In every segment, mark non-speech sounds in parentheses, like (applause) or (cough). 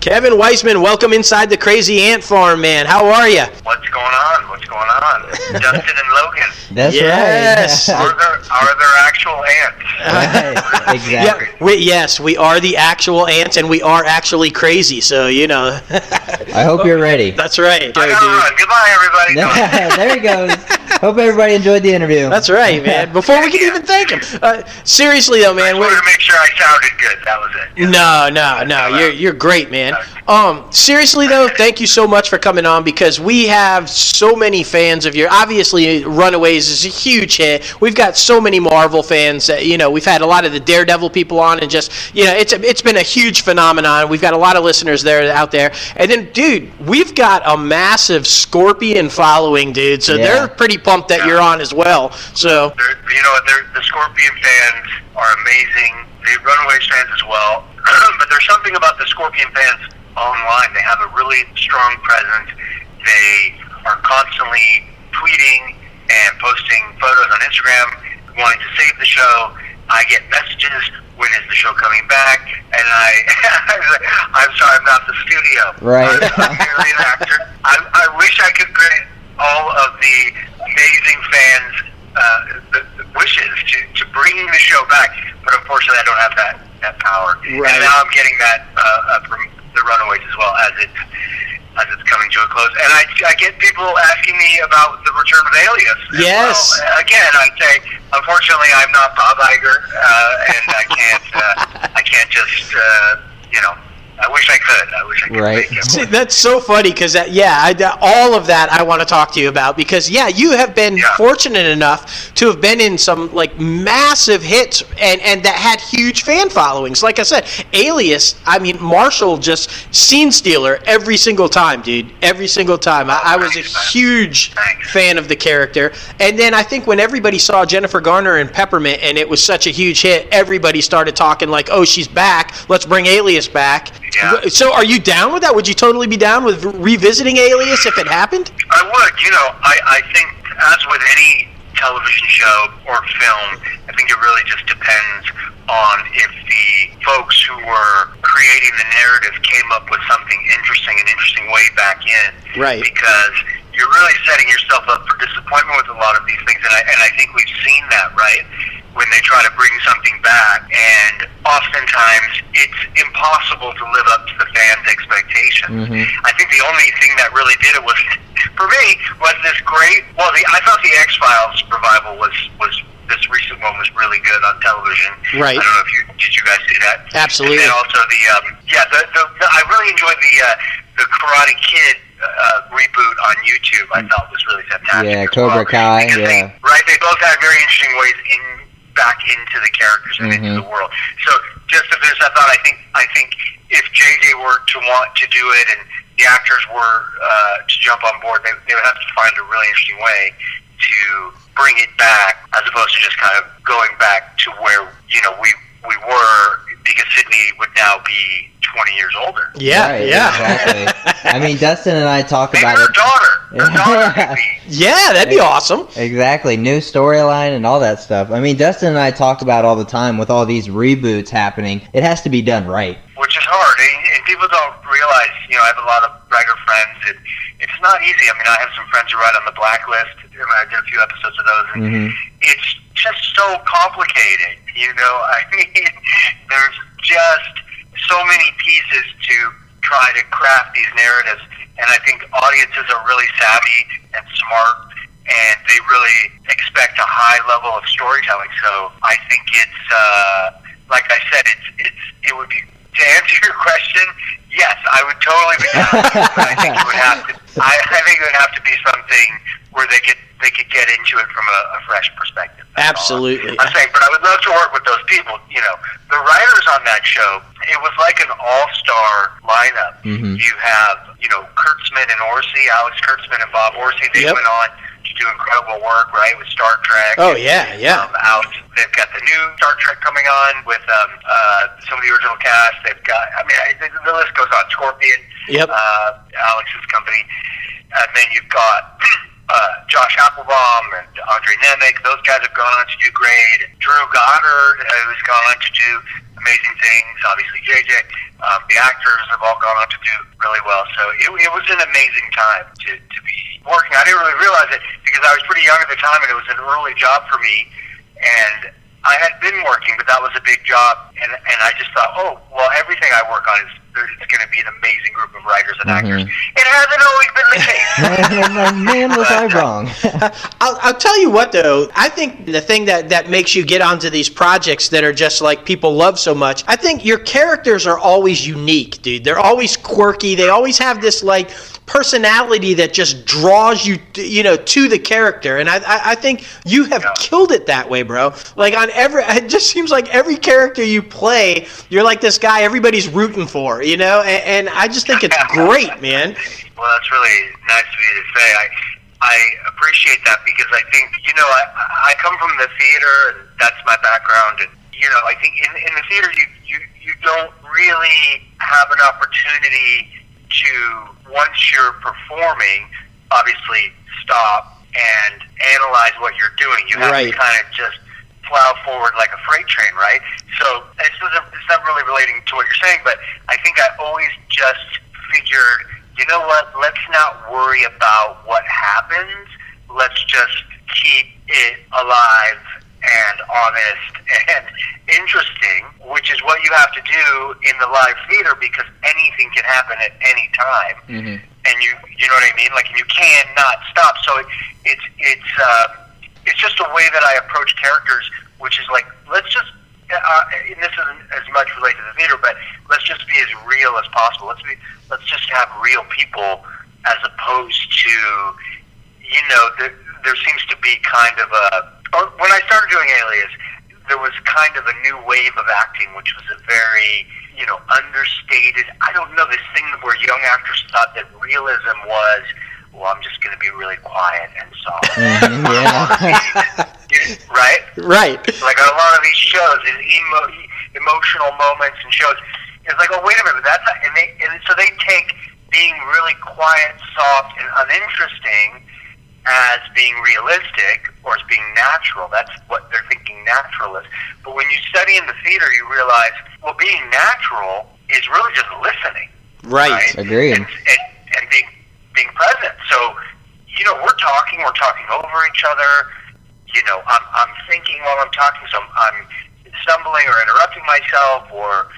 Kevin Weisman, welcome inside the Crazy Ant Farm, man. How are you? What's going on? What's going on? Dustin and Logan. (laughs) That's Yes. right. (laughs) Are there, are there actual ants? right. (laughs) Exactly. Yeah, we, yes, we are the actual ants, and we are actually crazy. So you know, I hope you're ready. that's right. I gotta run. Goodbye, everybody. There he goes. Hope everybody enjoyed the interview. That's right, man. (laughs) Before we can even thank him, uh, seriously though, man. just we wanted to make sure I sounded good. That was it. No, no, no. You're you're great, man. Um, seriously though, thank you so much for coming on because we have so many fans of your. Obviously, Runaways is a huge hit. We've got so many Marvel fans. That, you know, we've had a lot of the Daredevil people on, and just you know, it's a, it's been a huge phenomenon. We've got a lot of listeners there out there, and then, dude, we've got a massive Scorpion following, dude. So Yeah. they're pretty pumped that you're on as well. So They're, you know, the Scorpion fans are amazing. The Runaways fans as well. (clears throat) but there's something about the Scorpion fans online. They have a really strong presence. They are constantly tweeting and posting photos on Instagram, wanting to save the show. I get messages. When is the show coming back? And I, (laughs) I'm sorry, I'm not the studio. Right. I'm, I'm merely an actor. I, I wish I could grant all of the amazing fans uh, wishes to, to bringing the show back, but unfortunately, I don't have that that power. Right. And now I'm getting that uh, uh, from the Runaways as well as it as it's coming to a close. And I, I get people asking me about the return of Alias. Yes. well. Again, I say, unfortunately, I'm not Bob Iger, uh, and I can't uh, I can't just uh, you know. I wish I could. I wish I could Right. See, that's so funny because yeah, I, all of that I want to talk to you about because yeah, you have been Yeah. fortunate enough to have been in some like massive hits and and that had huge fan followings. Like I said, Alias. I mean, Marshall just scene stealer every single time, dude. Every single time. I, I was a huge Thanks. fan of the character, and then I think when everybody saw Jennifer Garner in Peppermint and it was such a huge hit, everybody started talking like, "Oh, she's back. Let's bring Alias back." Yeah. So, are you down with that? Would you totally be down with revisiting Alias if it happened? I would. You know, I, I think as with any television show or film, I think it really just depends on if the folks who were creating the narrative came up with something interesting, an interesting way back in. Right. Because you're really setting yourself up for disappointment with a lot of these things, and I, and I think we've seen that, right? When they try to bring something back, and oftentimes it's impossible to live up to the fans' expectations. Mhm. I think the only thing that really did it was, (laughs) for me, was this great. Well, the, I thought the X Files revival was was this recent one was really good on television. Right. I don't know if you did you guys see that. Absolutely. And then also the um, yeah the, the, the I really enjoyed the uh, the Karate Kid uh, reboot on YouTube. I thought was really fantastic. Yeah, Cobra well. Kai, Because yeah. They, right. They both had very interesting ways in back into the characters and into Mhm. the world. So just to finish that thought, I think I think if JJ were to want to do it and the actors were uh, to jump on board, they, they would have to find a really interesting way to bring it back, as opposed to just kind of going back to where you know we we were, because Sydney would now be 20 years older. Yeah, Right, yeah. Exactly. I mean, Dustin and I talk Maybe about her it. daughter. (laughs) Her daughter yeah, that'd be awesome. Exactly, new storyline and all that stuff. I mean, Dustin and I talk about all the time with all these reboots happening. It has to be done right. which is hard, and, and people don't realize. You know, I have a lot of writer friends, and it's not easy. I mean, I have some friends who write on the blacklist, and I did a few episodes of those, and Mhm. it's just so complicated. You know, I mean, (laughs) there's just so many pieces to try to craft these narratives, and I think audiences are really savvy and smart. And they really expect a high level of storytelling. So I think it's, uh, like I said, it's it's it would be to answer your question. Yes, I would totally be (laughs) down. but I think it would have to. I, I think it would have to be something where they could they could get into it from a, a fresh perspective. All I'm- Absolutely. I'm saying, but I would love to work with those people. You know, the writers on that show. It was like an all-star lineup. Mhm. You have, you know, Kurtzman and Orci, Alex Kurtzman and Bob Orci. They Yep. went on to do incredible work, right, with Star Trek. Oh yeah, yeah. Um, out. They've got the new Star Trek coming on with um, uh, some of the original cast. They've got, I mean, I, the, the list goes on. Scorpion, Yep. uh, Alex's company, and then you've got (clears throat) uh, Josh Applebaum and Andre Nemec. Those guys have gone on to do great. And Drew Goddard, uh, who's gone on to do amazing things. Obviously, JJ. Um, the actors have all gone on to do really well. So it, it was an amazing time to, to be working. I didn't really realize it because I was pretty young at the time, and it was an early job for me. And I had been working, but that was a big job, and and I just thought, oh, well, everything I work on is it's going to be an amazing group of writers and actors. Mhm. It hasn't always been the (laughs) case. Man, was I wrong? (laughs) I'll, I'll tell you what though i think the thing that, that makes you get onto these projects that are just like people love so much i think your characters are always unique dude they're always quirky they always have this like personality that just draws you you know to the character. And i i, I think you have Yeah. killed it that way bro. Like on every it just seems like every character you play you're like this guy everybody's rooting for you know? And, and i just think it's (laughs) great man. Well, that's really nice of you to say. I I appreciate that because I think you know I I come from the theater and that's my background. And you know I think in in the theater you you you don't really have an opportunity to once you're performing obviously stop and analyze what you're doing. You have Right. to kind of just plow forward like a freight train, right? So this isn't, it's not really relating to what you're saying, but I think I always just figured, you know what? Let's not worry about what happens. Let's just keep it alive and honest and interesting, which is what you have to do in the live theater because anything can happen at any time hmm and you you know what I mean? Like you cannot stop. So it, it's it's uh, it's just a way that I approach characters, which is like let's just. Uh, and this isn't as much related to the theater, but let's just be as real as possible. Let's be, let's just have real people, as opposed to, you know, there, there seems to be kind of a. Or when I started doing Alias, there was kind of a new wave of acting, which was a very, you know, understated. I don't know this thing where young actors thought that realism was, well, I'm just going to be really quiet and soft, (laughs) yeah. right? right Like on a lot of these shows, these emo- emotional moments and shows, it's like, oh, wait a minute, that's not, and they, and so they take being really quiet, soft, and uninteresting as being realistic or as being natural. That's what they're thinking natural is. But when you study in the theater, you realize, well, being natural is really just listening right Agreed. and, and, and being being present. So, you know, we're talking, we're talking over each other. You know, I'm I'm thinking while I'm talking, so I'm, I'm stumbling or interrupting myself, or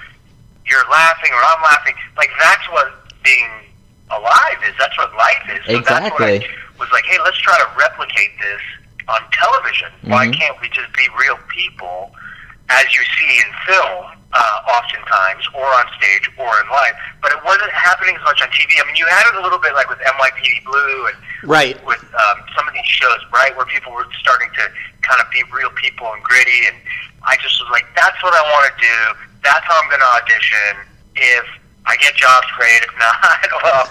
you're laughing or I'm laughing. Like that's what being alive is. That's what life is. So That's what Exactly. I was like, hey, let's try to replicate this on television. Why Mhm. can't we just be real people, as you see in film, uh, oftentimes, or on stage, or in live? But it wasn't happening as much on TV. I mean, you had it a little bit like with NYPD Blue and right with um, some of these shows, right, where people were starting to kind of be real people and gritty. And I just was like, that's what I want to do. That's how I'm going to audition. If I get jobs, great. If not, (laughs) well,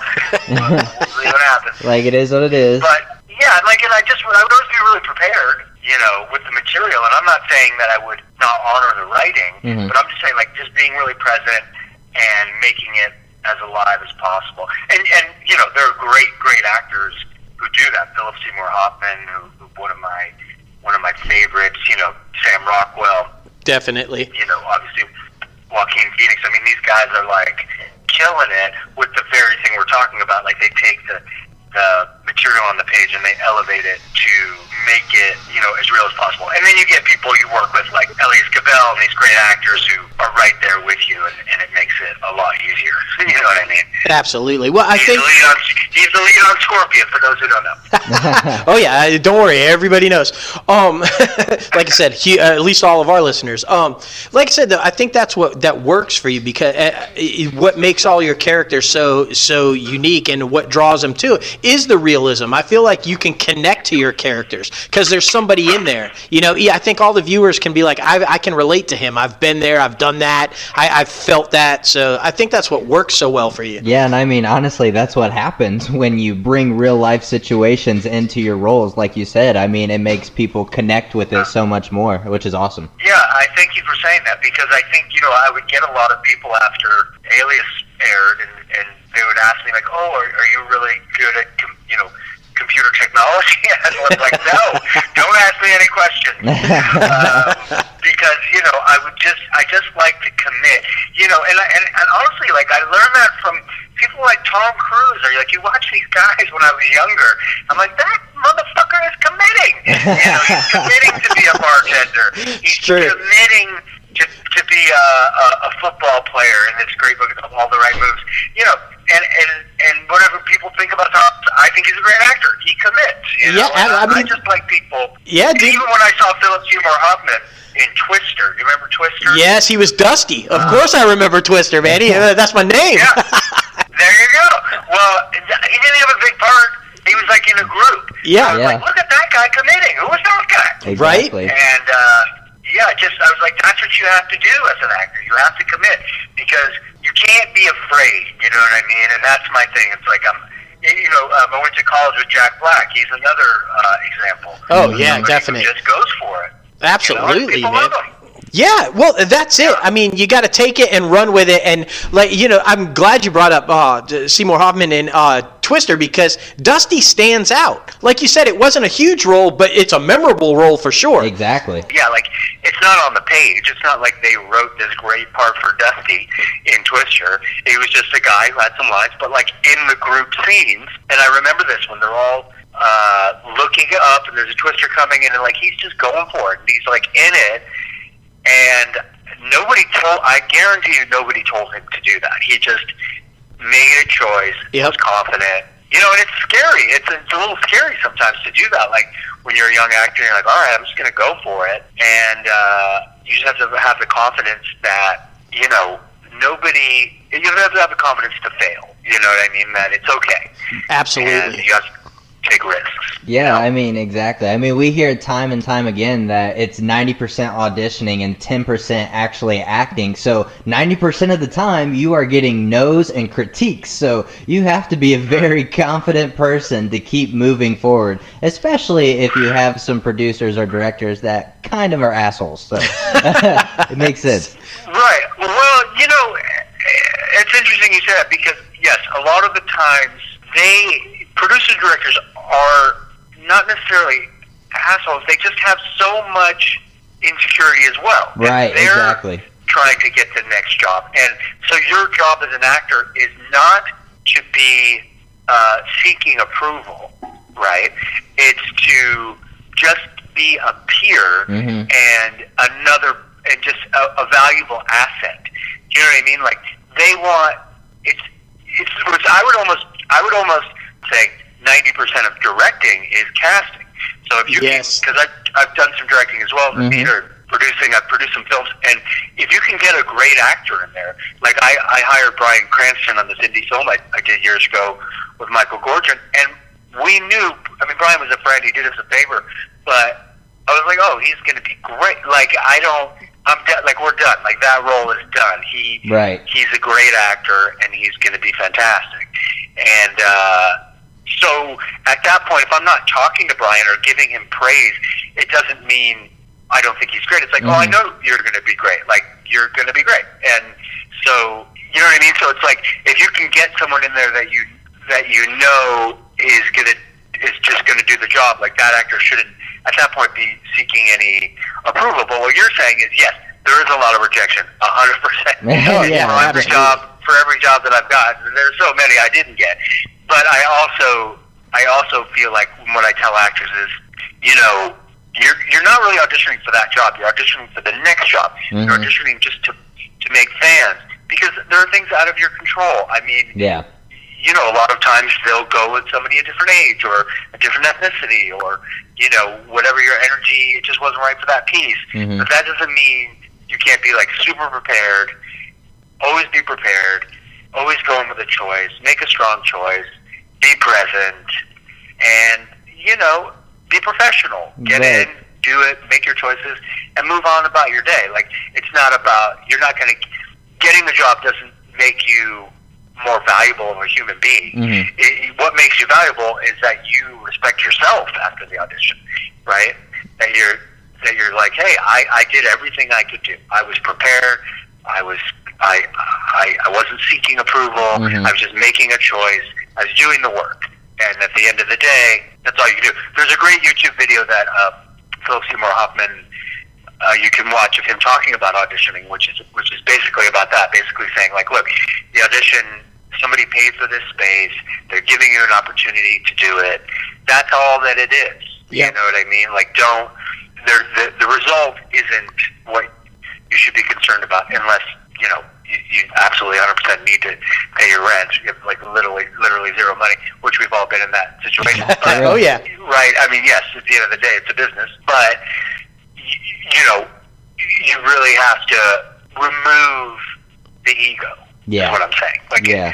(laughs) we'll, we'll see what happens. Like it is what it is. But yeah, like, and I just would, I would always be really prepared, you know, with the material. And I'm not saying that I would not honor the writing, Mhm. but I'm just saying, like, just being really present and making it as alive as possible. And and you know, there are great, great actors who do that. Philip Seymour Hoffman, who, who one of my one of my favorites. You know, Sam Rockwell. definitely You know, obviously Joaquin Phoenix. I mean, these guys are like killing it with the very thing we're talking about. Like they take the the material on the page and they elevate it to make it, you know, as real as possible. And then you get people you work with like Elyes Gabel and these great actors who are right there with you, and, and it makes it a lot easier. (laughs) you know what I mean? absolutely well i He's think the lead on he's the lead on Scorpion. For those who don't know. (laughs) oh yeah, don't worry, everybody knows. Um, (laughs) like I said, he, uh, at least all of our listeners. Um, like I said, though, I think that's what that works for you because uh, it- what makes all your characters so so unique and what draws them to it is the realism. I feel like you can connect to your characters because there's somebody in there. You know, yeah, I think all the viewers can be like, I, I can relate to him. I've been there. I've done that. I, I've felt that. So I think that's what works so well for you. Yeah, and I mean, honestly, that's what happens (laughs) when you bring real life situations into your roles. Like you said, I mean, it makes people connect with it so much more, which is awesome. Yeah, I thank you for saying that because I think you know I would get a lot of people after Alias aired, and, and they would ask me like, "Oh, are, are you really good at com- you know computer technology?" (laughs) and I was like, "No, (laughs) don't ask me any questions," um, (laughs) because you know I would just I just like to commit. You know, and and, and honestly, like I learned that from people like Tom Cruise. Or like you watch these guys when I was younger. I'm like that motherfucker is committing. You know, he's committing to be a bartender. He's True. committing to, to be a, a, a football player in this great book of all the right moves. You know, and and and whatever people think about Tom, I think he's a great actor. He commits. You Yeah, know? And I- I mean- just like people. Yeah, dude. Even when I saw Philip Seymour Hoffman in Twister, you remember Twister? Yes, he was Dusty. Of course, I remember Twister, man. He, uh, that's my name. Yeah. (laughs) there you go. Well, he didn't have a big part. He was like in a group. Yeah. I was Yeah. like, look at that guy committing. Who was that guy? Right? And uh, yeah, just I was like, that's what you have to do as an actor. You have to commit because you can't be afraid. You know what I mean? And that's my thing. It's like I'm. You know, um, I went to college with Jack Black. He's another uh, example. Oh, yeah, definitely. Just goes for it. You know, Absolutely, man. Love him. Yeah, well, that's it. I mean, you got to take it and run with it. And like, you know, I'm glad you brought up uh, Seymour Hoffman and uh, Twister because Dusty stands out. Like you said, it wasn't a huge role, but it's a memorable role for sure. Exactly. yeah, like it's not on the page. It's not like they wrote this great part for Dusty in Twister. He was just a guy who had some lines, but like in the group scenes, and I remember this when they're all uh, looking up and there's a Twister coming in, and like he's just going for it, and he's like in it, and nobody told. I guarantee you, nobody told him to do that. He just made a choice. Yep. Was confident. You know, and it's scary. It's it's a little scary sometimes to do that. Like when you're a young actor, you're like, all right, I'm just going to go for it, and uh, you just have to have the confidence that you know nobody. You have to have the confidence to fail. You know what I mean? That it's okay, and Absolutely. you have to take risks. Yeah, I mean, exactly. I mean, we hear time and time again that it's 90% auditioning and 10% actually acting. So 90% of the time, you are getting no's and critiques. So you have to be a very confident person to keep moving forward, especially if you have some producers or directors that kind of are assholes. So (laughs) it makes sense. Right. Well, you know, it's interesting you say that because yes, a lot of the times they producers directors are not necessarily assholes. They just have so much insecurity as well. Right, they're exactly. Trying to get the next job, and so your job as an actor is not to be uh, seeking approval, right? It's to just be a peer Mhm. and another and just a, a valuable asset. Do you know what I mean? Like they want it's it's, it's I would almost I would almost say ninety percent of directing is casting. So if you Yes. because I've I've done some directing as well as Mhm. theater producing. I've produced some films, and if you can get a great actor in there, like I I hired Bryan Cranston on this indie film I, I did years ago with Michael Gorgon, and we knew. I mean, Brian was a friend; he did us a favor, but I was like, oh, he's going to be great. Like I don't. I'm de- like we're done. Like that role is done. He Right. he's a great actor and he's going to be fantastic. And uh, so at that point, if I'm not talking to Brian or giving him praise, it doesn't mean I don't think he's great. It's like, oh, I Mhm. know you're going to be great. Like you're going to be great. And so you know what I mean. So it's like if you can get someone in there that you that you know is going to is just going to do the job, like that actor shouldn't at that point be seeking any approval. But what you're saying is, yes, there is a lot of rejection, a hundred percent. (laughs) Oh, yeah, for every job, for every job that I've got, there's so many I didn't get. But I also, I also feel like what I tell actors is, you know, you're you're not really auditioning for that job. You're auditioning for the next job. You're Mhm. auditioning just to to make fans because there are things out of your control. I mean, Yeah. you know, a lot of times they'll go with somebody a different age or a different ethnicity or, you know, whatever your energy, it just wasn't right for that piece. Mhm. But that doesn't mean you can't be like super prepared. Always be prepared. Always go in with a choice. Make a strong choice. Be present. And, you know, be professional. Get Right. in, do it, make your choices, and move on about your day. Like, it's not about, you're not going to, getting the job doesn't make you more valuable of a human being. Mhm. It, it- what makes you valuable is that you respect yourself after the audition, right? That you're that you're like, hey, I, I did everything I could do. I was prepared. I was I I, I wasn't seeking approval. Mhm. I was just making a choice. I was doing the work. And at the end of the day, that's all you can do. There's a great YouTube video that uh, Philip Seymour Hoffman uh, you can watch of him talking about auditioning, which is which is basically about that. Basically saying like, look, the audition, somebody paid for this space, they're giving you an opportunity to do it. That's all that it is. Yep. You know what I mean? Like, don't. The the result isn't what you should be concerned about, unless you know you, you absolutely 100% need to pay your rent. You have like literally literally zero money, which we've all been in that situation. (laughs) But- oh yeah. Right. I mean, yes, at the end of the day, it's a business, but y- you know, you really have to remove the ego. Yeah. Is what I'm saying. Like, Yeah.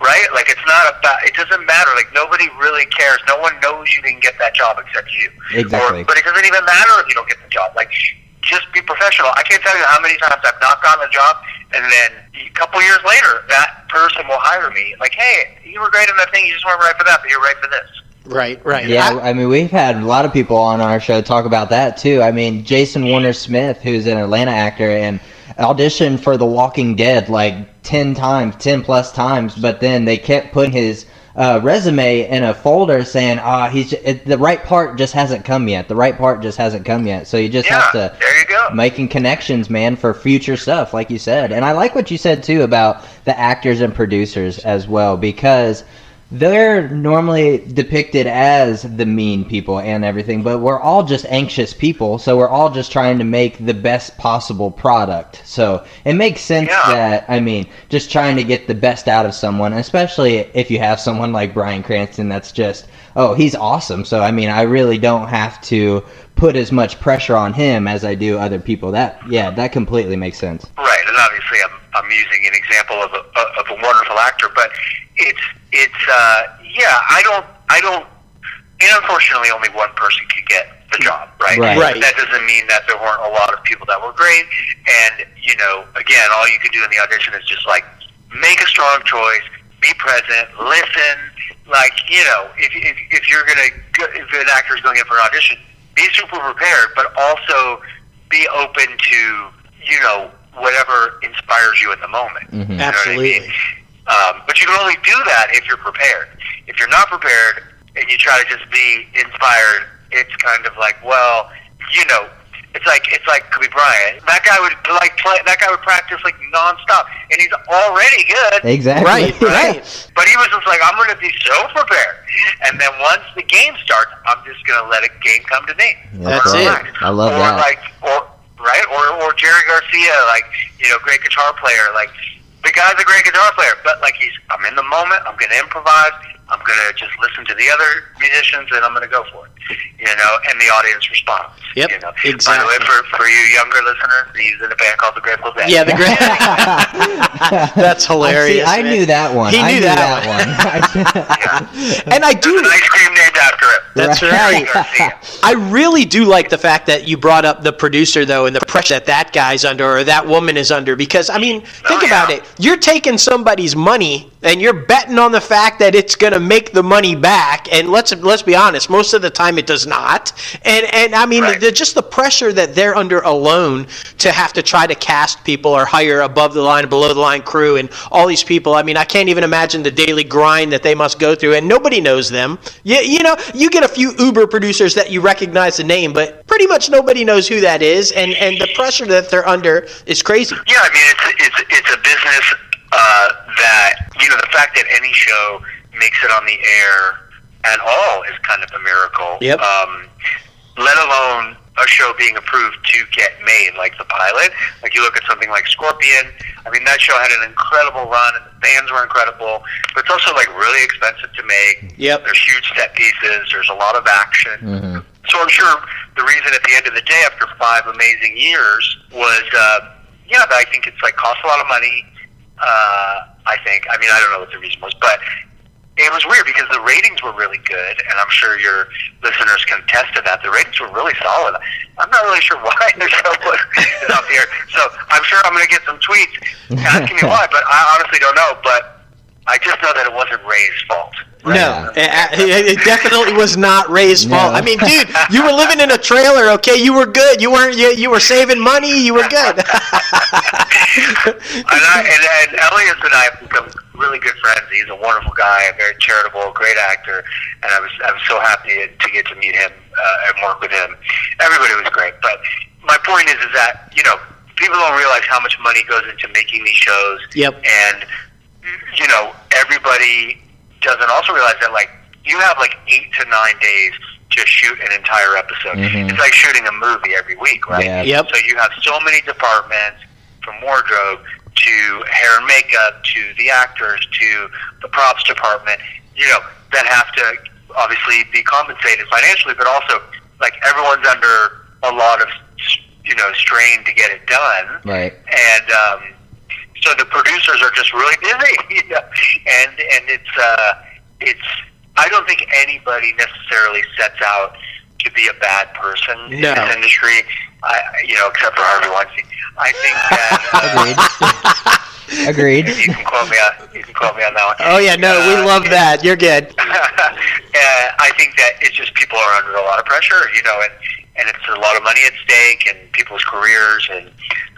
right? Like, it's not about. It doesn't matter. Like, nobody really cares. No one knows you didn't get that job except you. Exactly. Or, but it doesn't even matter if you don't get the job. Like, just be professional. I can't tell you how many times I've not gotten a job, and then a couple years later, that person will hire me. Like, hey, you were great in that thing. You just weren't right for that, but you're right for this. Right, right. Yeah, I- I mean, we've had a lot of people on our show talk about that too. I mean, Jason Warner Smith, who's an Atlanta actor and auditioned for The Walking Dead like 10 times, 10 plus times, but then they kept putting his uh, resume in a folder saying, ah, he's it, the right part just hasn't come yet. The right part just hasn't come yet. So you just Yeah, have to there you go. making connections, man, for future stuff, like you said. And I like what you said too about the actors and producers as well, because they're normally depicted as the mean people and everything, but we're all just anxious people, so we're all just trying to make the best possible product. So it makes sense Yeah. that I mean, just trying to get the best out of someone, especially if you have someone like Bryan Cranston that's just oh, he's awesome. So I mean, I really don't have to put as much pressure on him as I do other people. That yeah, that completely makes sense. Right, and obviously I'm, I'm using an example of a, of a wonderful actor, but it's it's uh, yeah, I don't I don't, and unfortunately only one person could get the job, right? Right. Right. That doesn't mean that there weren't a lot of people that were great, and you know, again, all you can do in the audition is just like make a strong choice, be present, listen. Like you know, if if, if you're gonna go, if an actor is going in for an audition, be super prepared, but also be open to you know whatever inspires you at the moment. Mhm. You know what I Absolutely. mean? Um, but you can only do that if you're prepared. If you're not prepared and you try to just be inspired, it's kind of like, well, you know, it's like it's like Kobe Bryant. That guy would like play. That guy would practice like nonstop, and he's already good. Exactly. Right, (laughs) right. But he was just like, I'm going to be so prepared, and then once the game starts, I'm just going to let a game come to me. That's Or it. relax. I love or that. Like, or right, or or Jerry Garcia, like you know, great guitar player. Like the guy's a great guitar player, but like he's, I'm in the moment. I'm to improvise. I'm going to just listen to the other musicians, and I'm going to go for it. You know, and the audience responds. Yep, You know, By the way, for for you younger listeners, he's in a band called the Grateful Dead. Yeah, the great. (laughs) That's hilarious. I, see, I knew that one. He I knew knew that one. (laughs) And I There's do. an ice cream named after it. That's Right. right. I really do like the fact that you brought up the producer though and the pressure that that guy's under or that woman is under because I mean think Oh, yeah. about it you're taking somebody's money and you're betting on the fact that it's going to make the money back. And let's let's be honest most of the time it does not. And and I mean Right. the, just the pressure that they're under alone to have to try to cast people or hire above the line below the line crew and all these people. I mean I can't even imagine the daily grind that they must go through. And nobody knows them. You, you know you get a few uber producers that you recognize the name but pretty much nobody knows who that is. And and the pressure that they're under is crazy. Yeah, I mean it's it's it's a business uh, that you know the fact that any show makes it on the air at all is kind of a miracle. Yep. Um, let alone a show being approved to get made, like the pilot. Like you look at something like Scorpion. I mean, that show had an incredible run, and the fans were incredible. But it's also like really expensive to make. Yep. There's huge set pieces. There's a lot of action. Mhm. So I'm sure the reason at the end of the day, after five amazing years, was uh, yeah, that I think it's like cost a lot of money. Uh, I think. I mean, I don't know what the reason was, but it was weird because the ratings were really good, and I'm sure your listeners can attest to that. The ratings were really solid. I'm not really sure (laughs) why the show was the air. So I'm sure I'm going to get some tweets asking me (laughs) why, but I honestly don't know. But I just know that it wasn't Ray's fault. No, it, it it definitely was not Ray's No. fault. I mean, dude, (laughs) you were living in a trailer, okay? You were good. You weren't. You, you were saving money. You were good. (laughs) (laughs) and, I, and, and Elyes and I have become really good friends. He's a wonderful guy, a very charitable, great actor, and I was I was so happy to get to meet him uh, and work with him. Everybody was great, but my point is, is that you know people don't realize how much money goes into making these shows. Yep. And you know everybody doesn't also realize that like you have like eight to nine days to shoot an entire episode. Mhm. It's like shooting a movie every week, right? Yeah. Yep. So you have so many departments, from wardrobe to hair and makeup to the actors to the props department, you know, that have to obviously be compensated financially, but also like everyone's under a lot of you know strain to get it done, Right. and um, so the producers are just really (laughs) busy, you (laughs) know? and and it's uh, it's I don't think anybody necessarily sets out to be a bad person in this industry. I, you know, except for Harvey Weinstein. I think that uh, Agreed. (laughs) Agreed. you can quote me. On, you can quote me on that one. Oh yeah, no, we Uh, love that. You're good. uh, I think that it's just people are under a lot of pressure, you know, and and it's a lot of money at stake and people's careers, and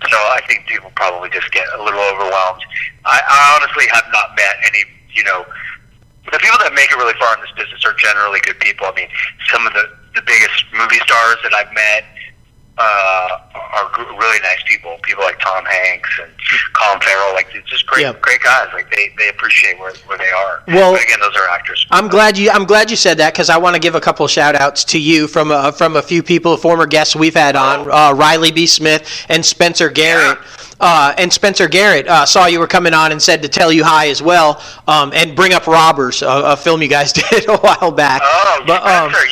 so I think people probably just get a little overwhelmed. I, I honestly have not met any, you know, the people that make it really far in this business are generally good people. I mean, some of the the biggest movie stars that I've met uh, are really nice people. People like Tom Hanks and Colin Farrell, like just great, Yeah. great guys. Like they, they appreciate where, where they are. Well- but again, those are actors. I'm glad you. I'm glad you said that because I want to give a couple shout outs to you from uh, from a few people, former guests we've had on, uh, Riley B. Smith and Spencer Garrett. Uh, and Spencer Garrett uh, saw you were coming on and said to tell you hi as well, um, and bring up Robbers, a, a film you guys (laughs) did a while back. Oh, But, um, Spencer,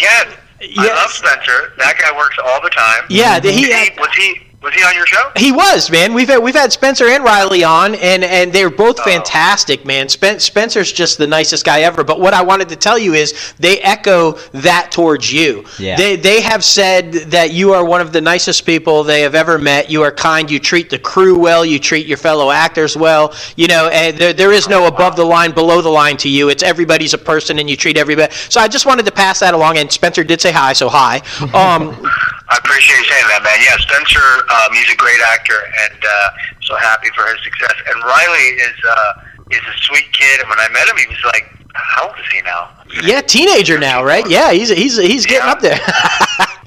yeah. I love Spencer. That guy works all the time. Yeah, he- he was he was he on your show? He was, man. We've had, we've had Spencer and Riley on, and, and they're both fantastic, man. Spen- Spencer's just the nicest guy ever. But what I wanted to tell you is they echo that towards you. Yeah. They they have said that you are one of the nicest people they have ever met. You are kind. You treat the crew well. You treat your fellow actors well. You know, and there, there is no above the line, below the line to you. It's everybody's a person, and you treat everybody. So I just wanted to pass that along. And Spencer did say hi, so hi. Um, (laughs) I appreciate you saying that, man. Yeah, Spencer, um, he's a great actor, and uh, so happy for his success. And Riley is uh, is a sweet kid, and when I met him, he was like, "How old is he now?" Yeah, teenager now, right? Yeah, he's he's he's getting Yeah. up there. (laughs)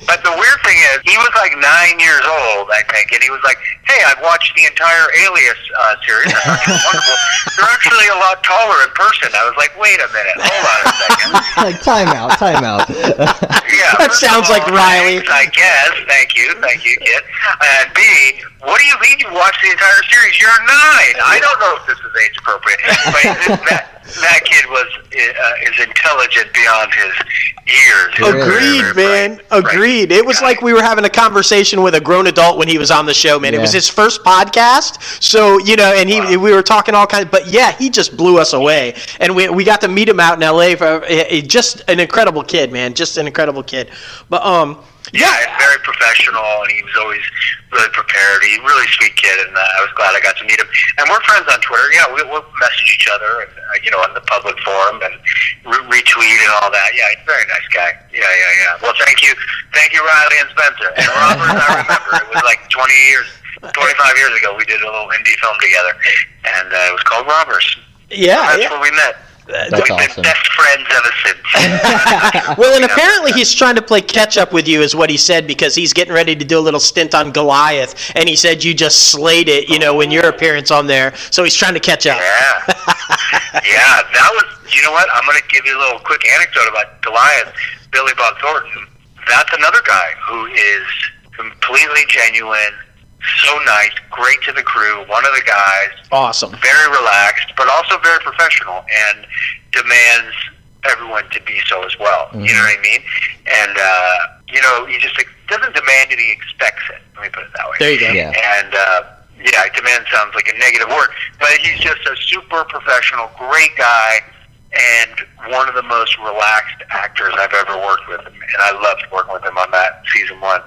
But the weird thing is, he was like nine years old, I think, and he was like, "Hey, I've watched the entire Alias uh, series. I thought it was wonderful. You're actually a lot taller in person." I was like, "Wait a minute, hold on a second. (laughs) like timeout, timeout. (laughs) Yeah, That sounds of like Riley. thanks, I guess. Thank you, thank you, kid. And B, what do you mean you watched the entire series? You're nine. I don't know if this is age appropriate, but that that kid was uh, is intelligent beyond his years. He's a very, Agreed, very man. bright- bright Agreed. It was guy. like we were having a conversation with a grown adult when he was on the show, man. It was his first podcast, so you know, and he we were talking all kinds. But yeah, he just blew us away, and we we got to meet him out in L.A. For, eh, eh, just an incredible kid, man. Just an incredible kid. But um, Yeah, and very professional, and he was always really prepared. He's a really sweet kid, and uh, I was glad I got to meet him. And we're friends on Twitter. Yeah, we, we'll message each other, and uh, you know, on the public forum, and re- retweet and all that. Yeah, he's a very nice guy. Yeah, yeah, yeah. Well, thank you, thank you, Riley and Spencer. And Robert, I remember it was like 20 years, 25 years ago. We did a little indie film together, and uh, it was called Robbers. yeah, That's yeah. where we met. That's We've awesome. been best friends ever since. (laughs) (laughs) Well, and apparently he's trying to play catch up with you, is what he said, because he's getting ready to do a little stint on Goliath, and he said you just slayed it, you know, in your appearance on there. So he's trying to catch up. Yeah. (laughs) yeah, that was, you know what? I'm going to give you a little quick anecdote about Goliath, Billy Bob Thornton. That's another guy who is completely genuine, so nice, great to the crew, one of the guys, Awesome. very relaxed, but also very professional and demands everyone to be so as well. You know what I mean? And, uh, you know, he just doesn't demand it, he expects it. Let me put it that way. There you go. Yeah. And uh, yeah, demand sounds like a negative word, but he's just a super professional, great guy, and one of the most relaxed actors I've ever worked with. And I loved working with him on that season one.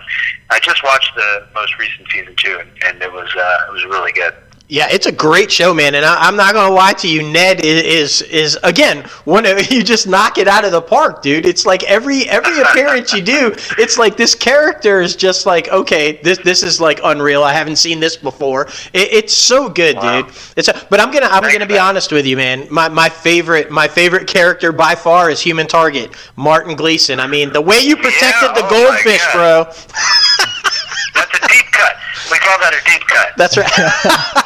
I just watched the most recent season two, and, and it was uh, it was really good. Yeah, it's a great show, man, and I, I'm not gonna lie to you. Ned is is, is again one of (laughs) you just knock it out of the park, dude. It's like every every appearance you do, it's like this character is just like okay, this this is like unreal. I haven't seen this before. It, it's so good, Wow. dude. It's a, but I'm gonna I'm Thanks, gonna be man. honest with you, man. My my favorite my favorite character by far is Human Target, Martin Gleason. I mean, the way you protected the oh goldfish, bro. That's a deep cut. We call that a deep cut. That's right. (laughs)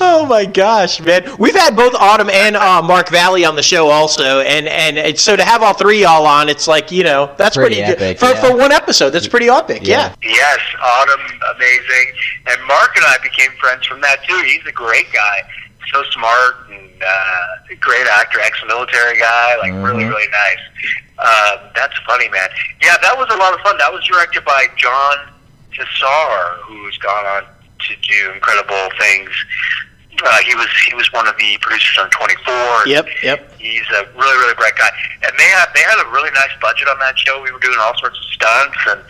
oh my gosh, man! We've had both Autumn and uh, Mark Valley on the show also, and, and and so to have all three y'all on, it's like you know that's pretty, Pretty good for yeah. for one episode. That's pretty epic. Yeah. Yeah. Yes, Autumn, amazing. And Mark and I became friends from that too. He's a great guy, so smart and uh, great actor, ex-military guy, like really, Mhm. really nice. Uh, that's funny, man. Yeah, that was a lot of fun. That was directed by Jon Cassar, who's gone on to do incredible things. Uh, he was he was one of the producers on 24. Yep. Yep. He's a really, really bright guy. And they had they had a really nice budget on that show. We were doing all sorts of stunts and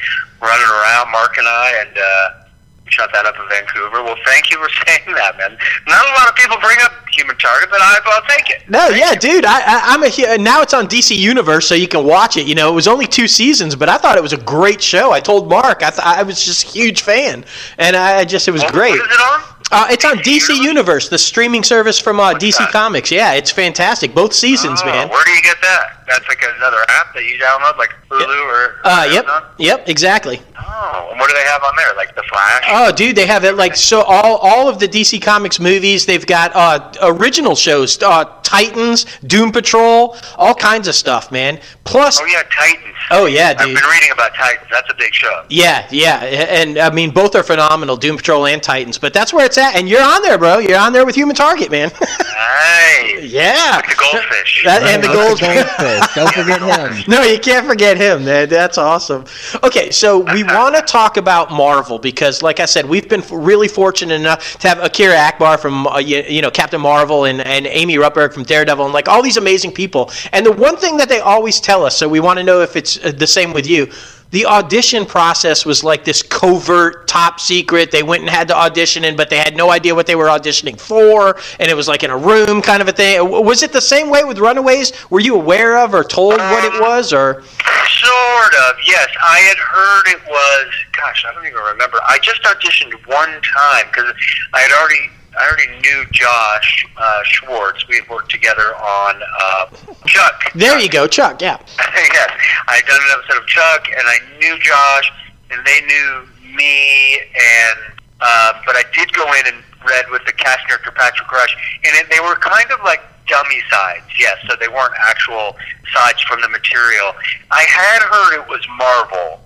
running around, Mark and I, and uh, we shot that up in Vancouver. Well, thank you for (laughs) saying that, man. Not a lot of people bring up Human Target, but I, I'll take it. No, yeah, dude. I, I I'm a now it's on DC Universe, so you can watch it. You know, it was only two seasons, but I thought it was a great show. I told Mark, I th- I was just a huge fan, and I just it was What- great. What is it on? Uh, it's on DC Universe? Universe, the streaming service from uh, DC that? Comics. Yeah, it's fantastic. Both seasons, Oh, man. Where do you get that? That's like another app that you download, like Hulu or. Uh, yep, Amazon? yep, exactly. Oh, and what do they have on there? Like The Flash? Oh, dude, they have it like so. All all of the DC Comics movies, they've got uh, original shows, uh, Titans, Doom Patrol, all kinds of stuff, man. Plus, oh yeah, Titans. oh yeah, dude. I've been reading about Titans. That's a big show. Yeah, yeah, and I mean both are phenomenal, Doom Patrol and Titans. But that's where it's at, and you're on there, bro. You're on there with Human Target, man. (laughs) Nice. yeah, With the goldfish. That- and the Right, Don't (laughs) forget him. No, you can't forget him, man. That's awesome. Okay, so we (laughs) want to talk about Marvel because, like I said, we've been really fortunate enough to have Akira Akbar from, uh, you, you know, Captain Marvel and, and Amy Rutberg from Daredevil and like all these amazing people. And the one thing that they always tell us, so we want to know if it's uh, the same with you. The audition process was like this covert, top secret. They went and had to audition in, but they had no idea what they were auditioning for, and it was like in a room kind of a thing. Was it the same way with Runaways? Were you aware of or told what it um, was, or? Sort of, yes. I had heard it was. Gosh, I don't even remember. I just auditioned one time because I had already. I already knew Josh uh, Schwartz. We had worked together on uh, Chuck. There you go, Chuck. Yeah. (laughs) yes, I had done an episode of Chuck, and I knew Josh, and they knew me, and uh, but I did go in and read with the cast character Patrick Rush, and it, they were kind of like dummy sides, yes. So they weren't actual sides from the material. I had heard it was Marvel,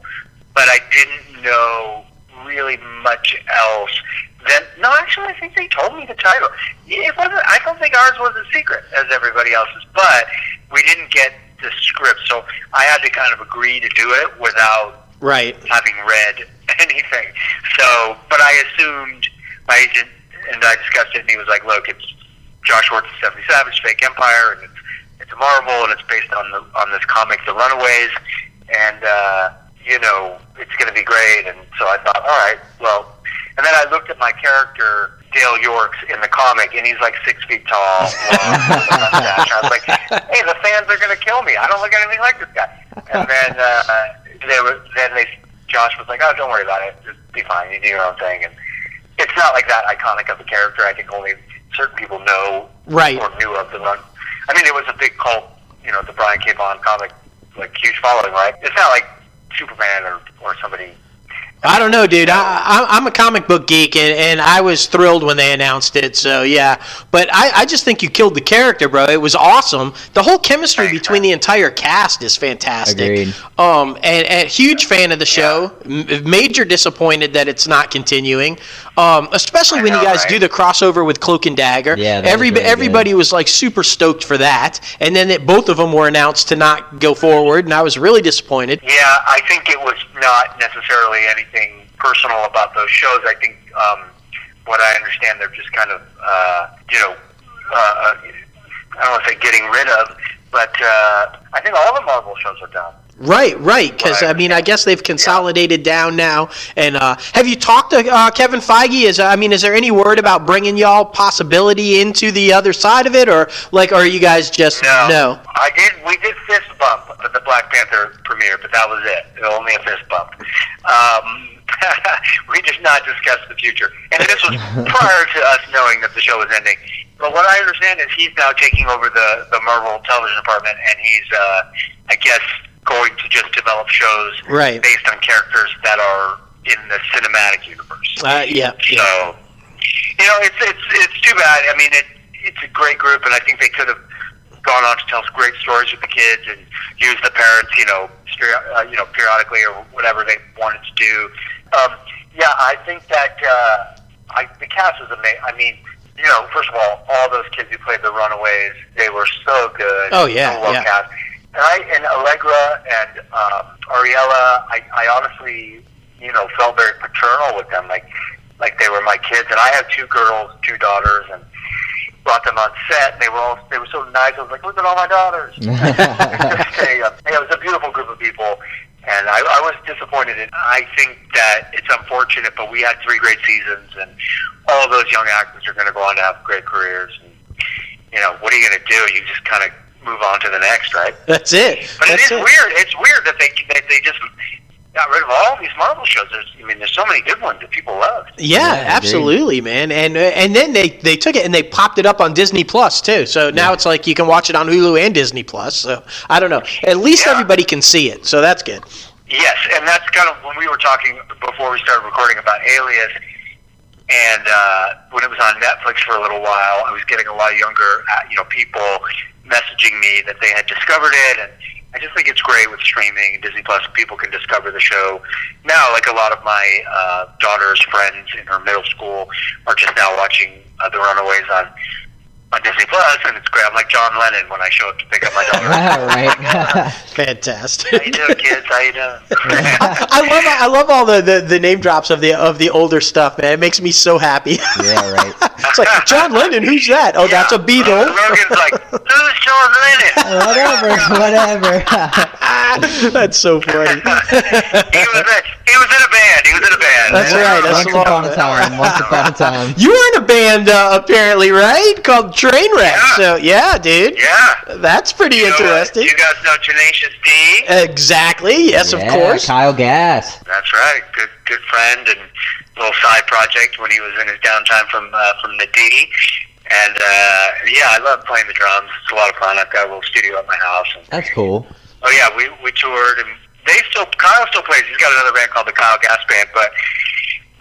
but I didn't know really much else. Then no, actually, I think they told me the title. It wasn't. I don't think ours was a secret as everybody else's, but we didn't get the script, so I had to kind of agree to do it without Right. having read (laughs) anything. So, but I assumed my agent and I discussed it, and he was like, "Look, it's Josh Schwartz's Stephanie Savage, Fake Empire, and it's it's a Marvel, and it's based on the on this comic, The Runaways, and uh, you know it's going to be great." And so I thought, "All right, well." And then I looked at my character. Dale Yorkes in the comic, and he's like six feet tall. long, (laughs) mustache. I was like, "Hey, the fans are gonna kill me. I don't look anything like this guy." And then uh, they were, then they Josh was like, "Oh, don't worry about it. Just be fine. You do your own thing." And it's not like that iconic of a character. I think only certain people know Right. or knew of the run. I mean, it was a big cult. You know, the Brian K. Vaughan comic, like huge following, right? It's not like Superman or or somebody. I don't know, dude. I, I, I'm a comic book geek, and, and I was thrilled when they announced it. So yeah, but I, I just think you killed the character, bro. It was awesome. The whole chemistry between the entire cast is fantastic. Agreed. Um, and, and huge fan of the show. M- major disappointed that it's not continuing. Um, especially I when you guys right? do the crossover with Cloak and Dagger. Yeah, that was Every, really good. everybody was like super stoked for that, and then it, both of them were announced to not go forward, and I was really disappointed. Yeah, I think it was not necessarily anything personal about those shows. I think, um, what I understand, they're just kind of, uh, you know, uh, uh, I don't want to say getting rid of, but uh, I think all the Marvel shows are done. Right, right. Because I mean, I guess they've consolidated down now. And uh, have you talked to uh, Kevin Feige? Is I mean, is there any word about bringing y'all possibility into the other side of it, or like, are you guys just No, I did. We did fist bump at the Black Panther premiere, but that was it. Only a fist bump. Um, (laughs) we did not discuss the future, and this was (laughs) prior to us knowing that the show was ending. But what I understand is he's now taking over the the Marvel television department, and he's, uh, I guess, going to just develop shows Right. based on characters that are in the cinematic universe. Uh, yeah. So, yeah. you know, it's it's it's too bad. I mean, it it's a great group, and I think they could have gone on to tell great stories with the kids and use the parents, you know, uh, you know, periodically or whatever they wanted to do. Um, yeah, I think that uh, I, the cast is amazing. I mean, you know, first of all, all those kids who played the Runaways, they were so good. Oh, yeah, so well yeah. cast. And I and Allegra and um, Ariella, I, I honestly, you know, felt very paternal with them, like like they were my kids. And I have two girls, two daughters, and brought them on set. And they were all they were so nice. I was like, look at all my daughters. A, uh, yeah, it was a beautiful group of people. And I, I was disappointed. And I think that it's unfortunate, but we had three great seasons, and all those young actors are going to go on to have great careers. And you know, what are you going to do? You just kind of move on to the next, right? That's it. But That's it is weird. It's weird that they that they just got rid of all these Marvel shows. There's, I mean, there's so many good ones that people love. Yeah, Yeah, indeed. absolutely, man. And uh, and then they they took it and they popped it up on Disney Plus too. So now it's like you can watch it on Hulu and Disney Plus. So I don't know. At least Yeah. everybody can see it. So that's good. Yes, and that's kind of when we were talking before we started recording about Alias, and uh, when it was on Netflix for a little while, I was getting a lot of younger, uh, you know, people messaging me that they had discovered it, and I just think it's great with streaming and Disney Plus. People can discover the show now. Like a lot of my uh, daughter's friends in her middle school are just now watching uh, The Runaways on on Disney Plus, and it's great. I'm like John Lennon when I show up to pick up my daughter. (laughs) right. (laughs) Fantastic. How you doing, kids? How you doing? (laughs) I love I love all the, the, the name drops of the of the older stuff, man. It makes me so happy. yeah, right. it's like John Lennon. Who's that? Oh, that's a Yeah. Beatle. Rogan's like, who's John Lennon? Whatever, whatever. that's so funny. he was a, he was in a band. He was in a band. That's right, that's once upon a time. Once upon a time. You were in a band uh, apparently, right? Called Trainwreck. Yeah. So yeah, dude. Yeah. That's pretty You know, interesting. you guys know Tenacious D? Exactly. Yes, yeah, of course. Kyle Gass. That's right. Good good friend and little side project when he was in his downtime from uh, from the D. And uh, yeah, I love playing the drums. It's a lot of fun. I've got a little studio at my house. And, That's cool. oh yeah, we we toured and they still Kyle still plays. He's got another band called the Kyle Gass Band, but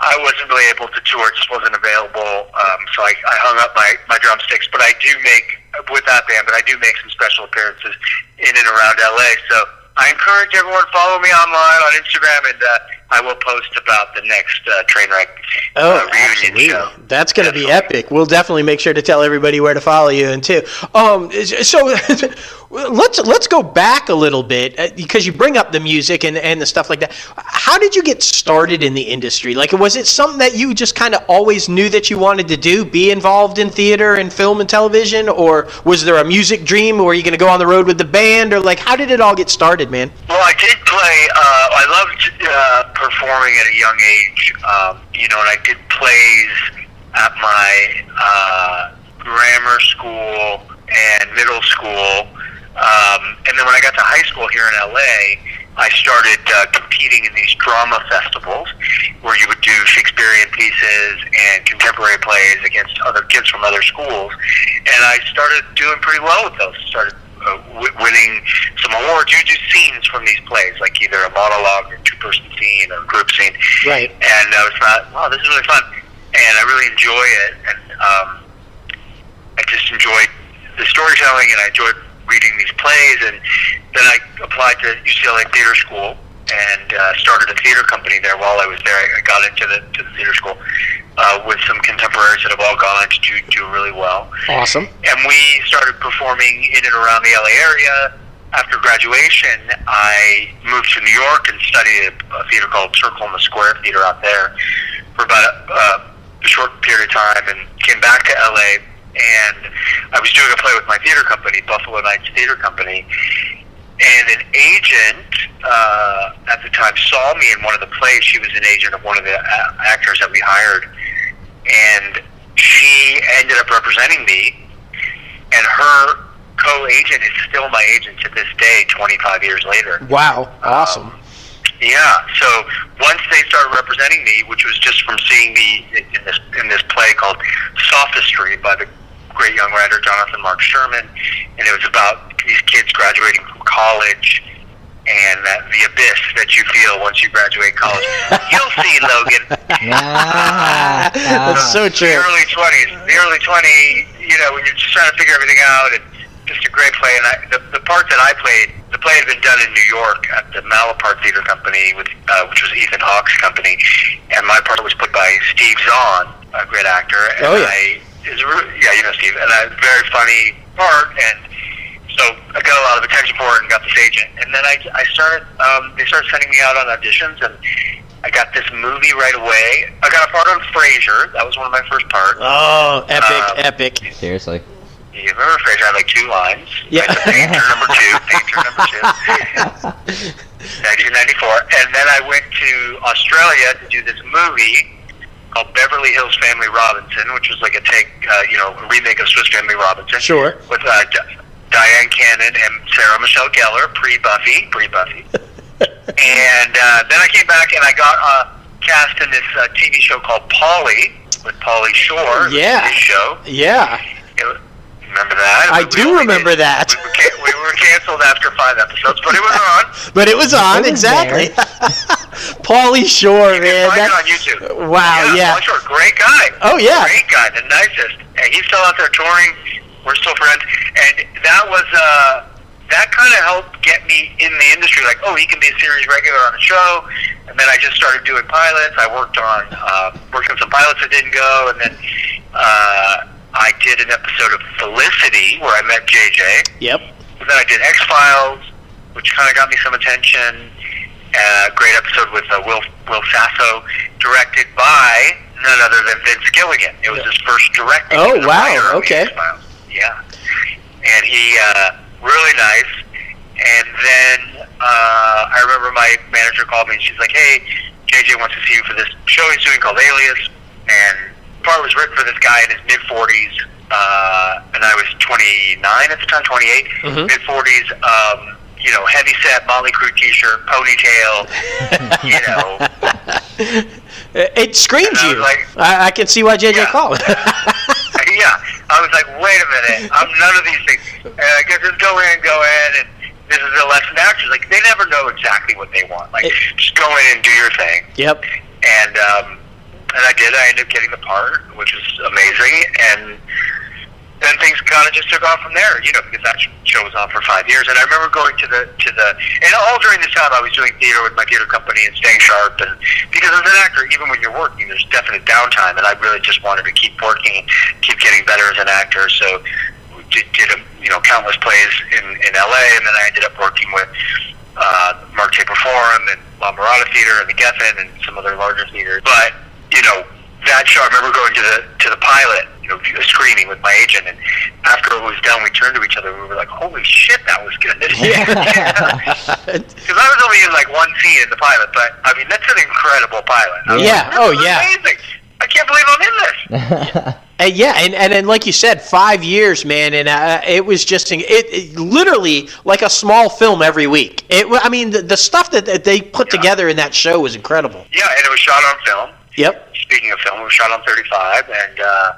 I wasn't really able to tour. It just wasn't available. Um, so I, I hung up my, my drumsticks. But I do make with that band. But I do make some special appearances in and around LA. So I encourage everyone to follow me online on Instagram, and uh, I will post about the next uh, Trainwreck Oh, uh, reunion absolutely. show. That's going to be epic. We'll definitely make sure to tell everybody where to follow you and too. Um, so (laughs) let's let's go back a little bit uh, because you bring up the music and and the stuff like that. How did you get started in the industry? Like, was it something that you just kind of always knew that you wanted to do, be involved in theater and film and television, or was there a music dream? Or were you going to go on the road with the band, or like, how did it all get started, man? Well, I did play. Uh, I loved uh, performing at a young age. Um, you know, and I did plays at my uh, grammar school and middle school. Um, and then when I got to high school here in LA, I started uh, competing in these drama festivals where you would do Shakespearean pieces and contemporary plays against other kids from other schools. And I started doing pretty well with those. Started uh, w- winning some awards. You do scenes from these plays, like either a monologue or two-person scene or group scene. Right. And I was thought, wow, this is really fun, and I really enjoy it. And um, I just enjoyed the storytelling, and I enjoyed reading these plays. And then I applied to UCLA Theater School and uh, started a theater company there. While I was there, I got into the to the theater school uh, with some contemporaries that have all gone on to do, do really well Awesome. and we started performing in and around the LA area. After graduation, I moved to New York and studied a, a theater called Circle in the Square Theater out there for about a, a short period of time, and came back to LA. And I was doing a play with my theater company, Buffalo Nights Theater Company, and an agent uh, at the time saw me in one of the plays. She was an agent of one of the a- actors that we hired, and she ended up representing me. And her co-agent is still my agent to this day, 25 years later. Wow. Awesome. Yeah. So once they started representing me, which was just from seeing me in this in this play called Sophistry by the great young writer Jonathan Mark Sherman, and it was about these kids graduating from college and that the abyss that you feel once you graduate college. (laughs) You'll see, Logan. Ah, That's ah. so The early twenties, the early twenty, you know, when you're just trying to figure everything out, and just a great play. And I, the the part that I played, the play had been done in New York at the Malaparte Theater Company, with uh, which was Ethan Hawke's company, and my part was put by Steve Zahn, a great actor. And Oh, yeah. I, is a yeah, you know Steve, and a very funny part, and so I got a lot of attention for it and got this agent. And then I, I started, um, they started sending me out on auditions, and I got this movie right away. I got a part on Frasier. That was one of my first parts. Oh, epic, Um, epic. Seriously. You remember Frasier had like two lines? Yeah. Like, painter number two, (laughs) painter number two. (laughs) 1994. And then I went to Australia to do this movie called Beverly Hills Family Robinson, which was like a take, uh, you know, a remake of Swiss Family Robinson. Sure. With uh, D- Dyan Cannon and Sarah Michelle Gellar, pre-Buffy, pre-Buffy. (laughs) and uh, then I came back and I got uh, cast in this uh, TV show called Pauly with Pauly Shore. Yeah. Show. Yeah. It Remember that? I We- we do only remember did- that. We were, can- we were canceled after five episodes, but it was on. (laughs) But it was on, It exactly. (laughs) Pauly Shore, You man. can find on YouTube. wow, yeah. Pauly Shore, great guy. Oh, yeah. Great guy, the nicest. And he's still out there touring. We're still friends. And that was, uh, that kind of helped get me in the industry. Like, oh, he can be a series regular on a show. And then I just started doing pilots. I worked on, uh, worked on some pilots that didn't go. And then, uh, I did an episode of Felicity where I met JJ. Yep. And then I did X Files, which kind of got me some attention. Uh, great episode with uh, Will Will Sasso, directed by none other than Vince Gilligan. It was his first directing. Oh, He was a wow, writer on the okay. Yeah, and he uh, really nice. And then uh, I remember my manager called me and she's like, "Hey, JJ wants to see you for this show he's doing called Alias." And part was written for this guy in his mid 40s, uh, and I was 29 at the time, 28, Mhm. mid 40s. Um, you know, heavy set Motley Crue T-shirt, ponytail. you know, (laughs) It screams I you. like- I, I can see why JJ Yeah. called. (laughs) yeah. I was like, wait a minute, I'm none of these things. And I guess just go in, go in, and this is a lesson to actors. Like they never know exactly what they want. Like It- just go in and do your thing. yep. and um, and I did. I ended up getting the part, which was amazing, and then things kind of just took off from there. You know, because that show was on for five years, and I remember going to the to the and all during this time I was doing theater with my theater company and staying sharp, and because as an actor, even when you're working, there's definite downtime, and I really just wanted to keep working, keep getting better as an actor. So did, did a, you know countless plays in in LA, and then I ended up working with uh, Mark Taper Forum and La Mirada Theater and the Geffen and some other larger theaters. But you know that show, I remember going to the to the pilot, you know, a screening with my agent, and after it was done, we turned to each other and we were like, "Holy shit, that was good!" (laughs) Because (laughs) I was only in like one scene in the pilot, but I mean that's an incredible pilot. I Yeah. like, Oh, yeah. Amazing. I can't believe I'm in this. (laughs) Uh, yeah, and, and and like you said, five years, man, and uh, it was just it, it literally like a small film every week. It, I mean, the, the stuff that, that they put Yeah. together in that show was incredible. Yeah, and it was shot on film. Yep. speaking of film, it was shot on 35, and uh,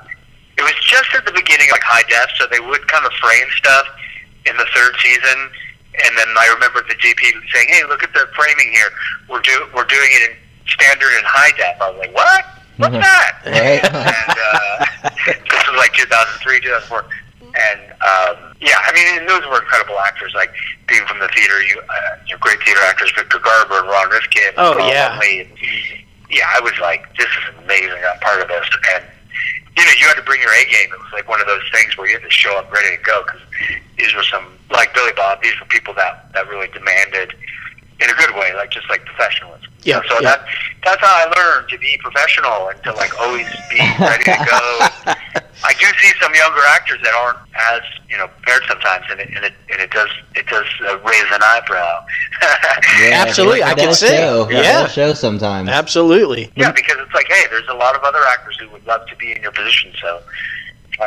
it was just at the beginning, like high def, so they would kind of frame stuff in the third season. And then I remember the GP saying, "Hey, look at the framing here. We're do we're doing it in standard and high def." I was like, "What? What's that?" (laughs) Right. and uh, (laughs) this was like 2003, 2004. And um, yeah, I mean, and those were incredible actors. Like being from the theater, you, uh, you know, great theater actors, Victor Garber and Ron Rifkin. Oh, yeah. Huntley. Yeah, I was like, this is amazing. I'm part of this. And you know, you had to bring your A game. It was like one of those things where you had to show up ready to go because these were some like Billy Bob. These were people that that really demanded in a good way, like just like professionalism. Yeah, So yeah. that that's how I learned to be professional and to like always be (laughs) ready to go. (laughs) I do see some younger actors that aren't as you know prepared sometimes, and it and it, and it does it does uh, raise an eyebrow. (laughs) Yeah, Absolutely, I can see. Show. Yeah. does show sometimes. Absolutely. yeah, because it's like, hey, there's a lot of other actors who would love to be in your position, so try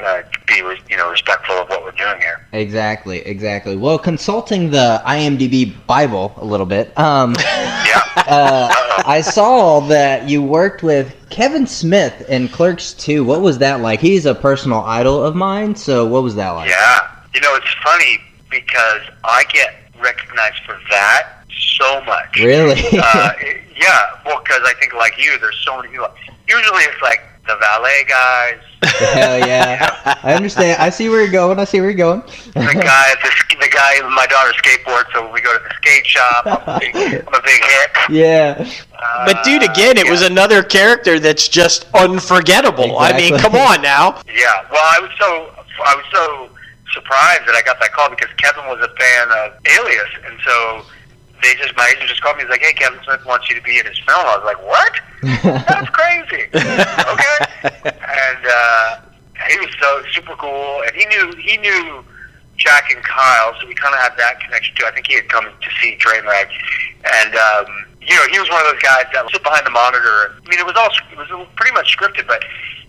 to be you know respectful of what we're doing here. Exactly, exactly. Well, consulting the IMDb Bible a little bit, um, (laughs) Yeah. uh, I saw that you worked with Kevin Smith in Clerks 2. What was that like? He's a personal idol of mine, so what was that like? Yeah. You know, it's funny because I get recognized for that so much. Really? uh, (laughs) yeah, well, because I think like you, there's so many people. Usually, it's like the valet guys, Hell yeah. I understand. I see where you're going. I see where you're going. the guy at the sk- the guy. My daughter skateboards, so we go to the skate shop. I'm a big, I'm a big hit. yeah. Uh, But dude, again, it yeah. was another character that's just unforgettable. I mean, come on now. Yeah, well, I was so I was so surprised that I got that call because Kevin was a fan of Alias, and so they just my agent just called me. He's like, "Hey, Kevin Smith wants you to be in his film." I was like, "What? (laughs) That's crazy." okay, and uh, he was so super cool, and he knew he knew Jack and Kyle, so we kind of had that connection too. I think he had come to see Trainwreck, and um, you know, he was one of those guys that would sit behind the monitor. I mean, it was all it was pretty much scripted, but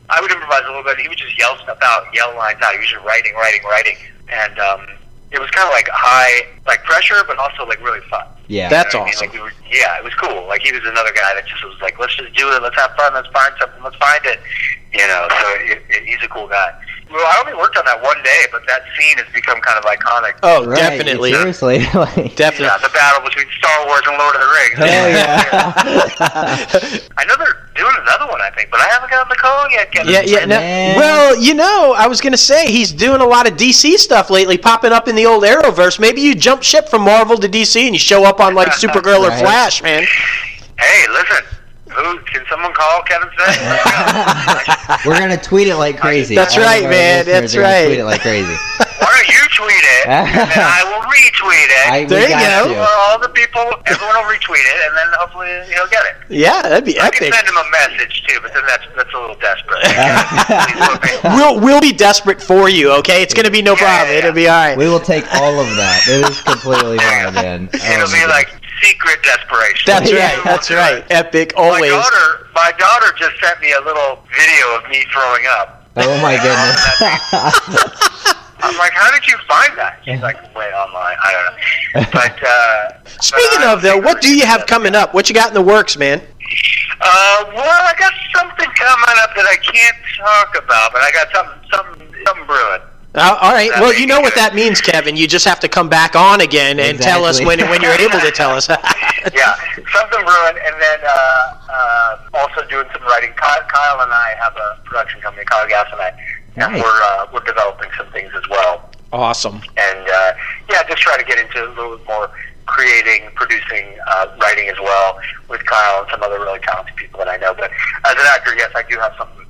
I would improvise a little bit. He would just yell stuff out, yell lines out. He was just writing, writing, writing, and um, it was kind of like high, like pressure, but also like really fun. Yeah. That's You know what I mean? awesome. Like we were, yeah, it was cool. Like he was another guy that just was like, let's just do it. Let's have fun. Let's find something. Let's find it. You know, so it, it, he's a cool guy. Well, I only worked on that one day, but that scene has become kind of iconic. Oh, Right, definitely. Seriously. (laughs) like, Definitely. Yeah, the battle between Star Wars and Lord of the Rings. hell yeah. I know they're doing another one, I think, but I haven't gotten the call yet. Kevin. Yeah, yeah. No, well, you know, I was gonna say he's doing a lot of DC stuff lately, popping up in the old Arrowverse. Maybe you jump ship from Marvel to DC and you show up on like Supergirl or Flash, man. Hey, listen. Who can someone call Kevin Smith? (laughs) We're gonna tweet it like crazy. That's All right, man, that's right. Tweet it like crazy. (laughs) Why don't you tweet it, and then I will (laughs) retweet it. I, we There you go. Well, all the people, everyone will retweet it, and then hopefully he'll get it. Yeah, that'd be epic. I can send him a message too, but then that's that's a little desperate. Please look at- We'll we'll be desperate for you, okay? It's gonna be no Yeah, problem. yeah, It'll be all right. We will take all of that. It is completely fine, man. (laughs) Oh, It'll my be like secret desperation. That's Yeah. right. That's right. it. Epic My daughter, my daughter just sent me a little video of me throwing up. Oh my (laughs) goodness. I'm like, how did you find that? She's like, wait online. I don't know. (laughs) But uh, Speaking but of though, what do you have coming up? What you got in the works, man? Uh, well, I got something coming up that I can't talk about, but I got something, something, something brewing. Uh, all right. That Well, you know what good. that means, Kevin. You just have to come back on again and tell us when when you're able to tell us. (laughs) (laughs) yeah, something brewing, and then uh, uh, also doing some writing. Kyle, Kyle and I have a production company, Kyle Gass and I, and we're uh, we're developing some things as well. Awesome. And uh, yeah, just try to get into a little bit more creating, producing, uh, writing as well with Kyle and some other really talented people that I know. But as an actor, yes, I do have something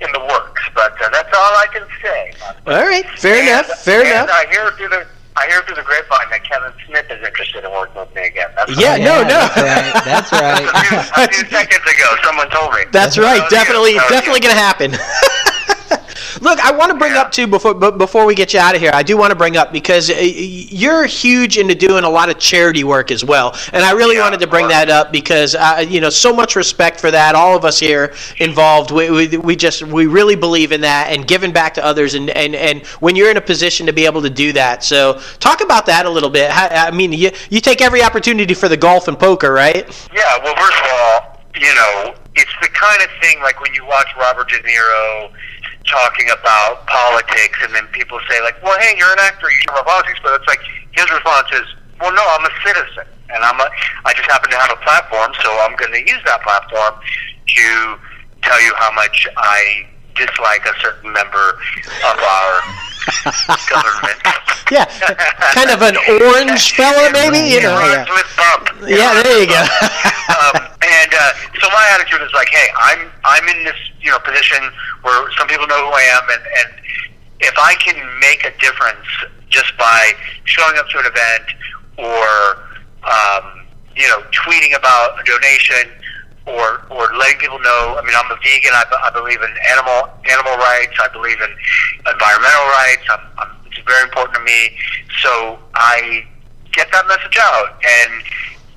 in the works. But uh, that's all I can say. All right. Fair And- enough. Fair and enough. I hear through the I hear through the grapevine that Kevin Smith is interested in working with me again. That's Yeah, no, no. That's right. That's (laughs) a few, a right. few seconds ago, someone told me. That's right. That was you. Definitely, definitely gonna happen. (laughs) Look, I want to bring Yeah. up too before before we get you out of here. I do want to bring up because uh, you're huge into doing a lot of charity work as well, and I really Yeah, wanted to bring that up because uh, you know so much respect for that. All of us here involved, we, we, we just we really believe in that and giving back to others, and, and and when you're in a position to be able to do that. So talk about that a little bit. How, I mean, you you take every opportunity for the golf and poker, right? Yeah, well, first of all, you know, it's the kind of thing like when you watch Robert De Niro talking about politics, and then people say like, "Well, hey, you're an actor, you should know politics," but it's like his response is, "Well, no, I'm a citizen, and I'm a, I just happen to have a platform, so I'm going to use that platform to tell you how much I dislike a certain member of our government." Yeah, kind of an orange fella, maybe. You know, yeah. with bump. Yeah, there you go. (laughs) um, and uh, so my attitude is like, hey, I'm I'm in this you know position where some people know who I am, and and if I can make a difference just by showing up to an event or um, you know tweeting about a donation or or letting people know. I mean, I'm a vegan. I, I believe in animal animal rights. I believe in environmental rights. I'm, I'm, it's very important to me. So I get that message out and.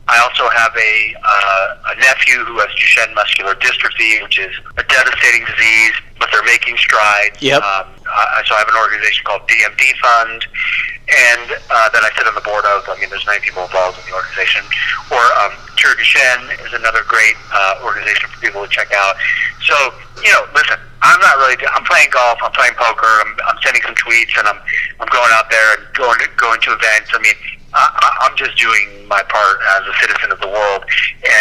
I also have a uh, a nephew who has Duchenne muscular dystrophy, which is a devastating disease, but they're making strides. Yep. Um, uh, so I have an organization called DMD Fund, and uh, that I sit on the board of. I mean, there's many people involved in the organization. Or um, Cure Duchenne is another great uh, organization for people to check out. So you know, listen, I'm not really. I'm playing golf. I'm playing poker. I'm, I'm sending some tweets, and I'm I'm going out there and going to going to events. I mean, I, I'm just doing my part as a citizen of the world,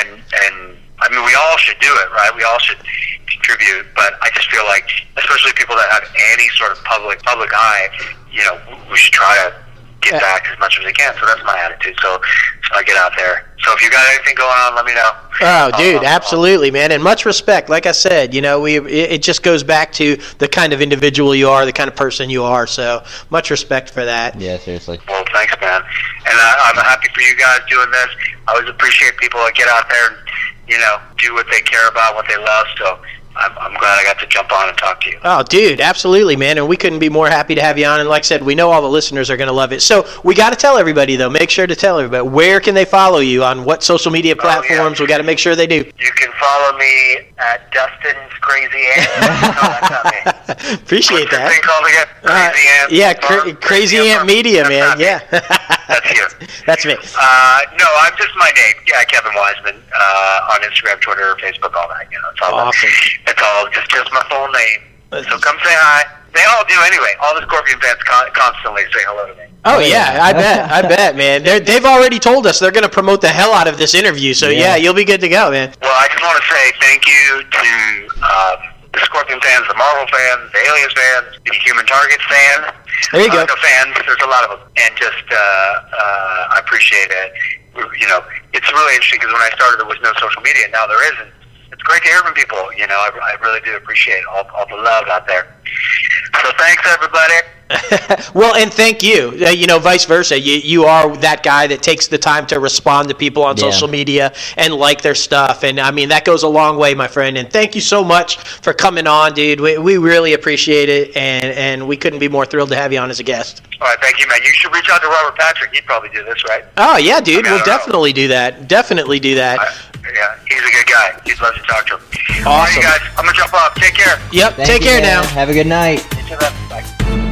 and and I mean we all should do it, right? We all should contribute, but I just feel like, especially people that have any sort of public public eye, you know, we should try to get back as much as we can. So that's my attitude. So, so I get out there. So if you got anything going on, let me know. Oh, dude, absolutely, man, and much respect. Like I said, you know, we it, it just goes back to the kind of individual you are, the kind of person you are. So much respect for that. Yeah, seriously. Well, thanks, man. And I, I'm happy for you guys doing this. I always appreciate people that get out there and you know do what they care about, what they love. So I'm, I'm glad I got to jump on and talk to you. Oh, dude, absolutely, man. And we couldn't be more happy to have you on. And like I said, we know all the listeners are going to love it. So we got to tell everybody, though, make sure to tell everybody where can they follow you on what social media platforms. Oh, yeah. We got to make sure they do. You can follow me at Dustin's Crazy Ant. no, that's not me. (laughs) Appreciate that. thing called again? Uh, Ant. yeah, Farm? cra- Crazy Ant? Media, That's man. Yeah. (laughs) That's you. (laughs) That's me. Uh, no, I'm just my name. Yeah, Kevin Weisman uh, on Instagram, Twitter, Facebook, all that. You know, it's all Awesome. It's all just just my full name. That's- So come say hi. They all do anyway. All the Scorpion fans con- constantly say hello to me. Oh yeah, I bet, I bet, man. They're, they've already told us they're going to promote the hell out of this interview. So yeah, Yeah. you'll be good to go, man. Well, I just want to say thank you to um, the Scorpion fans, the Marvel fans, the Alias fans, the Human Target fans. There you go. Uh, no fans. There's a lot of them, and just uh, uh, I appreciate it. You know, it's really interesting because when I started, there was no social media. Now there isn't. Great to hear from people. You know, I, I really do appreciate all, all the love out there. So thanks, everybody. (laughs) well, and thank you. Uh, you know, vice versa. You you are that guy that takes the time to respond to people on Yeah. social media and like their stuff, and I mean that goes a long way, my friend. And thank you so much for coming on, dude. We, we really appreciate it, and and we couldn't be more thrilled to have you on as a guest. All right, thank you, man. You should reach out to Robert Patrick. He'd probably do this, right? Oh yeah, dude. I mean, we'll don't know. definitely do that. Definitely do that. I, yeah, he's a good guy. He'd love to talk to him. All right, Awesome. you guys. I'm gonna jump off. Take care. Yep. Thank Take you, care man. now. Have a good night. You too, man.